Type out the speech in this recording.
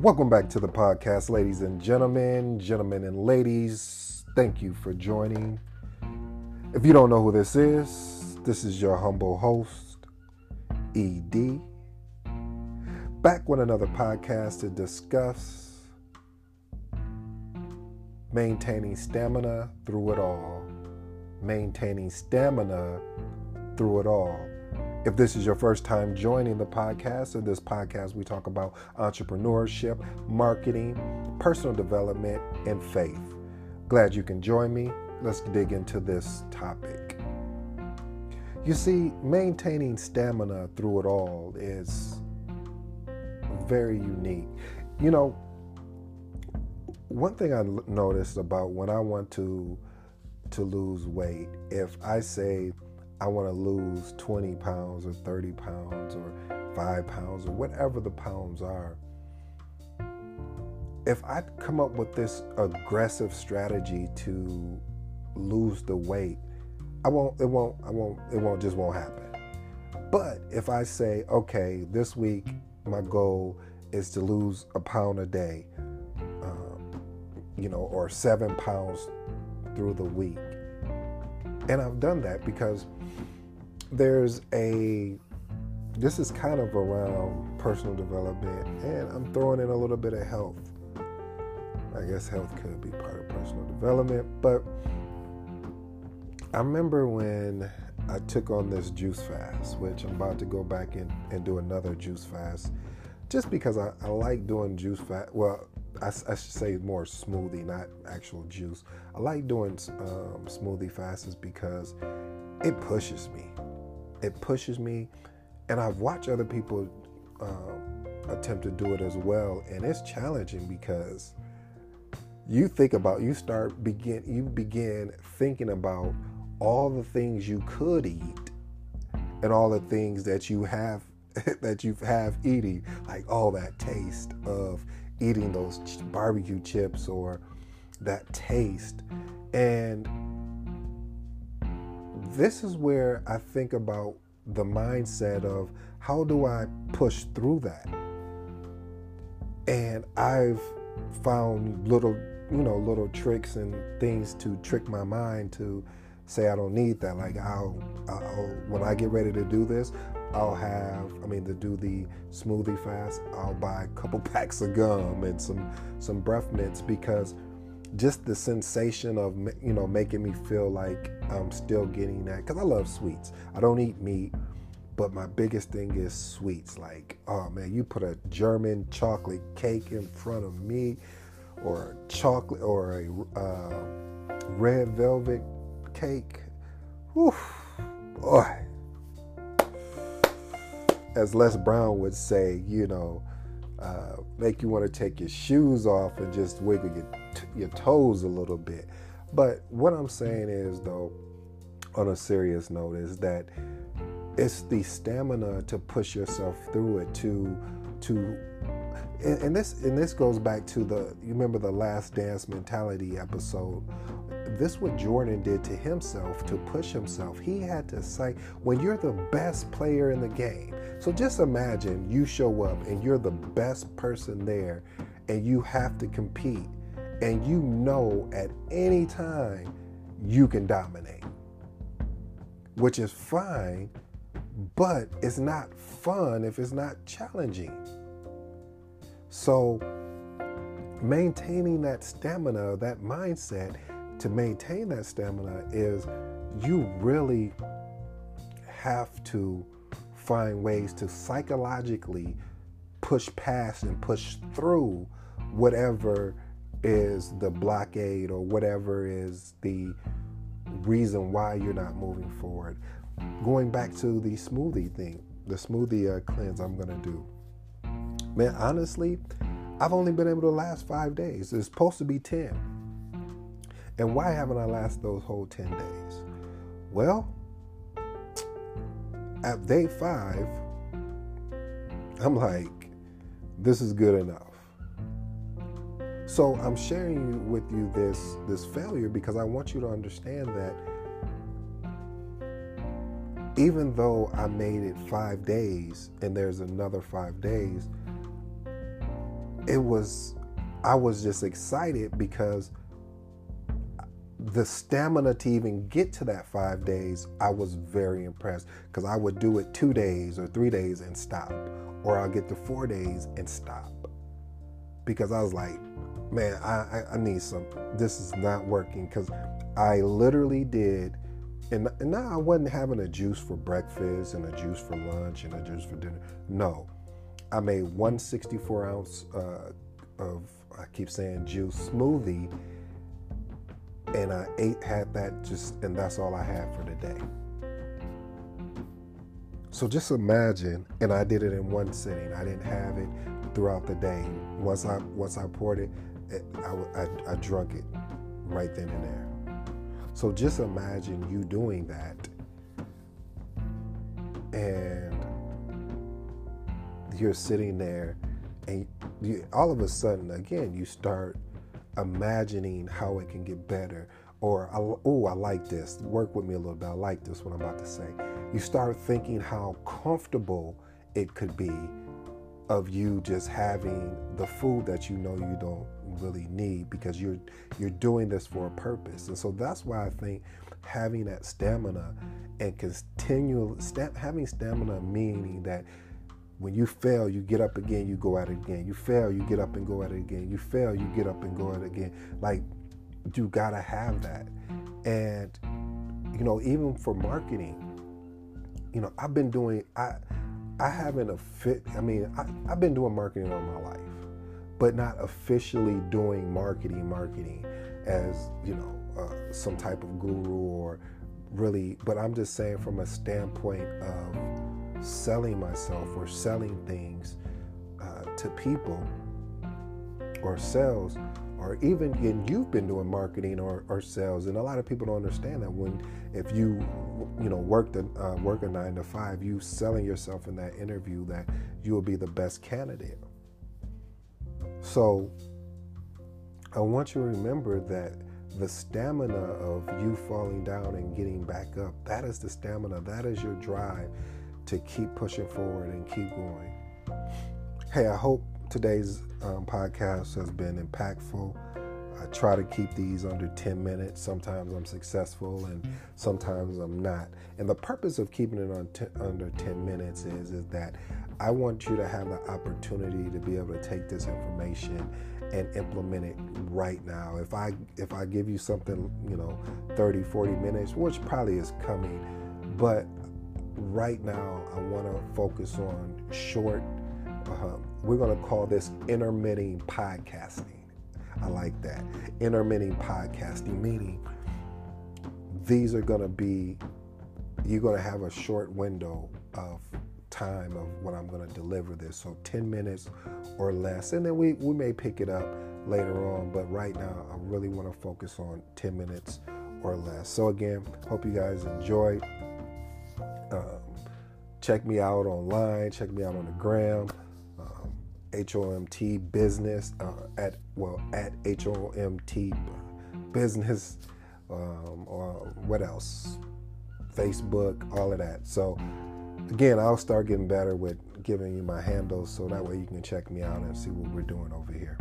Welcome back to the podcast, ladies and gentlemen, gentlemen and ladies. Thank you for joining. If you don't know who this is, this is your humble host, ED. Back with another podcast to discuss maintaining stamina through it all. Maintaining stamina through it all. If this is your first time joining the podcast, in this podcast, we talk about entrepreneurship, marketing, personal development, and faith. Glad you can join me. Let's dig into this topic. You see, maintaining stamina through it all is very unique. You know, one thing I noticed about when I want to to lose weight, if I say I want to lose 20 pounds or 30 pounds or five pounds or whatever the pounds are. If I come up with this aggressive strategy to lose the weight, I won't, it won't, I won't, it won't, just won't happen. But if I say, okay, this week my goal is to lose a pound a day, um, you know, or seven pounds through the week. And I've done that because there's a this is kind of around personal development and I'm throwing in a little bit of health. I guess health could be part of personal development, but I remember when I took on this juice fast, which I'm about to go back in and do another juice fast, just because I, I like doing juice fast. Well, I, I, should say more smoothie, not actual juice. I like doing um, smoothie fasts because it pushes me it pushes me, and I've watched other people um, attempt to do it as well, and it's challenging because you think about you start begin you begin thinking about all the things you could eat and all the things that you have that you have eating like all that taste of eating those barbecue chips or that taste and this is where I think about the mindset of how do I push through that? And I've found little, you know, little tricks and things to trick my mind to say I don't need that. Like I'll, I'll when I get ready to do this, I'll have, I mean, to do the smoothie fast, I'll buy a couple packs of gum and some some breath mints because just the sensation of you know making me feel like I'm still getting that because I love sweets. I don't eat meat, but my biggest thing is sweets. Like, oh man, you put a German chocolate cake in front of me, or a chocolate or a uh, red velvet cake. Whew, boy. As Les Brown would say, you know, uh, make you want to take your shoes off and just wiggle your, your toes a little bit. But what I'm saying is, though, on a serious note, is that it's the stamina to push yourself through it, to to and, and this and this goes back to the you remember the last dance mentality episode this what Jordan did to himself to push himself. He had to say, when you're the best player in the game. So just imagine you show up and you're the best person there and you have to compete and you know at any time you can dominate. Which is fine, but it's not fun if it's not challenging. So maintaining that stamina, that mindset to maintain that stamina is you really have to find ways to psychologically push past and push through whatever is the blockade or whatever is the reason why you're not moving forward. Going back to the smoothie thing, the smoothie uh, cleanse I'm going to do. Man, honestly, I've only been able to last five days. It's supposed to be 10. And why haven't I lasted those whole 10 days? Well, at day five, I'm like, this is good enough. So I'm sharing with you this this failure because I want you to understand that even though I made it five days and there's another five days, it was, I was just excited because the stamina to even get to that five days, I was very impressed because I would do it two days or three days and stop, or I'll get to four days and stop because I was like, man, I, I, need some. This is not working because I literally did, and, and now I wasn't having a juice for breakfast and a juice for lunch and a juice for dinner. No, I made one 64 ounce uh, of I keep saying juice smoothie and I ate had that just and that's all I had for the day. So just imagine, and I did it in one sitting. I didn't have it throughout the day. Once I once I poured it, it I, I, I drunk it right then and there. So just imagine you doing that, and you're sitting there, and you, all of a sudden, again, you start imagining how it can get better or oh i like this. Work with me a little bit. I like this what i'm about to say. You start thinking how comfortable it could be of you just having the food that you know you don't really need because you're you're doing this for a purpose. And so that's why i think having that stamina and continual having stamina meaning that when you fail, you get up again, you go at it again. You fail, you get up and go at it again. You fail, you get up and go at it again. Like you gotta have that. And you know, even for marketing, you know, I've been doing I I haven't a fit I mean, I, I've been doing marketing all my life, but not officially doing marketing, marketing as, you know, uh, some type of guru or really, but I'm just saying from a standpoint of selling myself or selling things uh, to people or sales or even and you've been doing marketing or, or sales and a lot of people don't understand that when if you you know work the uh, work a nine to five you selling yourself in that interview that you will be the best candidate. So i want you to remember that the stamina of you falling down and getting back up that is the stamina that is your drive to keep pushing forward and keep going. Hey, I hope today's um, podcast has been impactful. I try to keep these under 10 minutes. Sometimes I'm successful and sometimes I'm not. And the purpose of keeping it on t- under 10 minutes is, is that I want you to have the opportunity to be able to take this information and implement it right now. If I if I give you something, you know, 30, 40 minutes, which probably is coming, but right now, I want to focus on short. Uh, we're going to call this intermittent podcasting. I like that. Intermittent podcasting, meaning these are going to be, you're going to have a short window of time of when I'm going to deliver this. So 10 minutes or less. And then we, we may pick it up later on. But right now, I really want to focus on 10 minutes or less. So again, hope you guys enjoy. Um, check me out online. Check me out on the gram. Um, HOMT business uh, at well at HOMT business um, or what else? Facebook, all of that. So again, I'll start getting better with giving you my handles so that way you can check me out and see what we're doing over here.